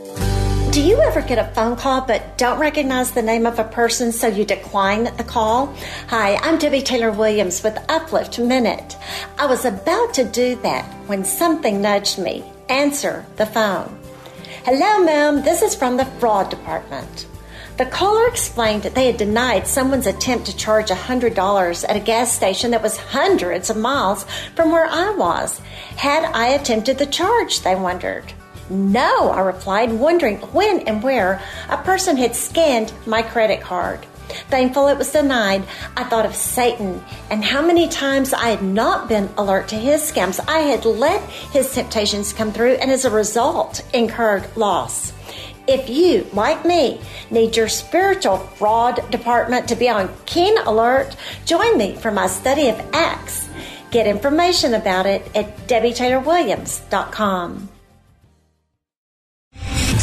Do you ever get a phone call but don't recognize the name of a person so you decline the call? Hi, I'm Debbie Taylor Williams with Uplift Minute. I was about to do that when something nudged me. Answer the phone. Hello, ma'am. This is from the fraud department. The caller explained that they had denied someone's attempt to charge $100 at a gas station that was hundreds of miles from where I was. Had I attempted the charge, they wondered. No, I replied, wondering when and where a person had scanned my credit card. Thankful it was denied, I thought of Satan and how many times I had not been alert to his scams. I had let his temptations come through and as a result incurred loss. If you, like me, need your spiritual fraud department to be on keen alert, join me for my study of Acts. Get information about it at DebbieTaylorWilliams.com.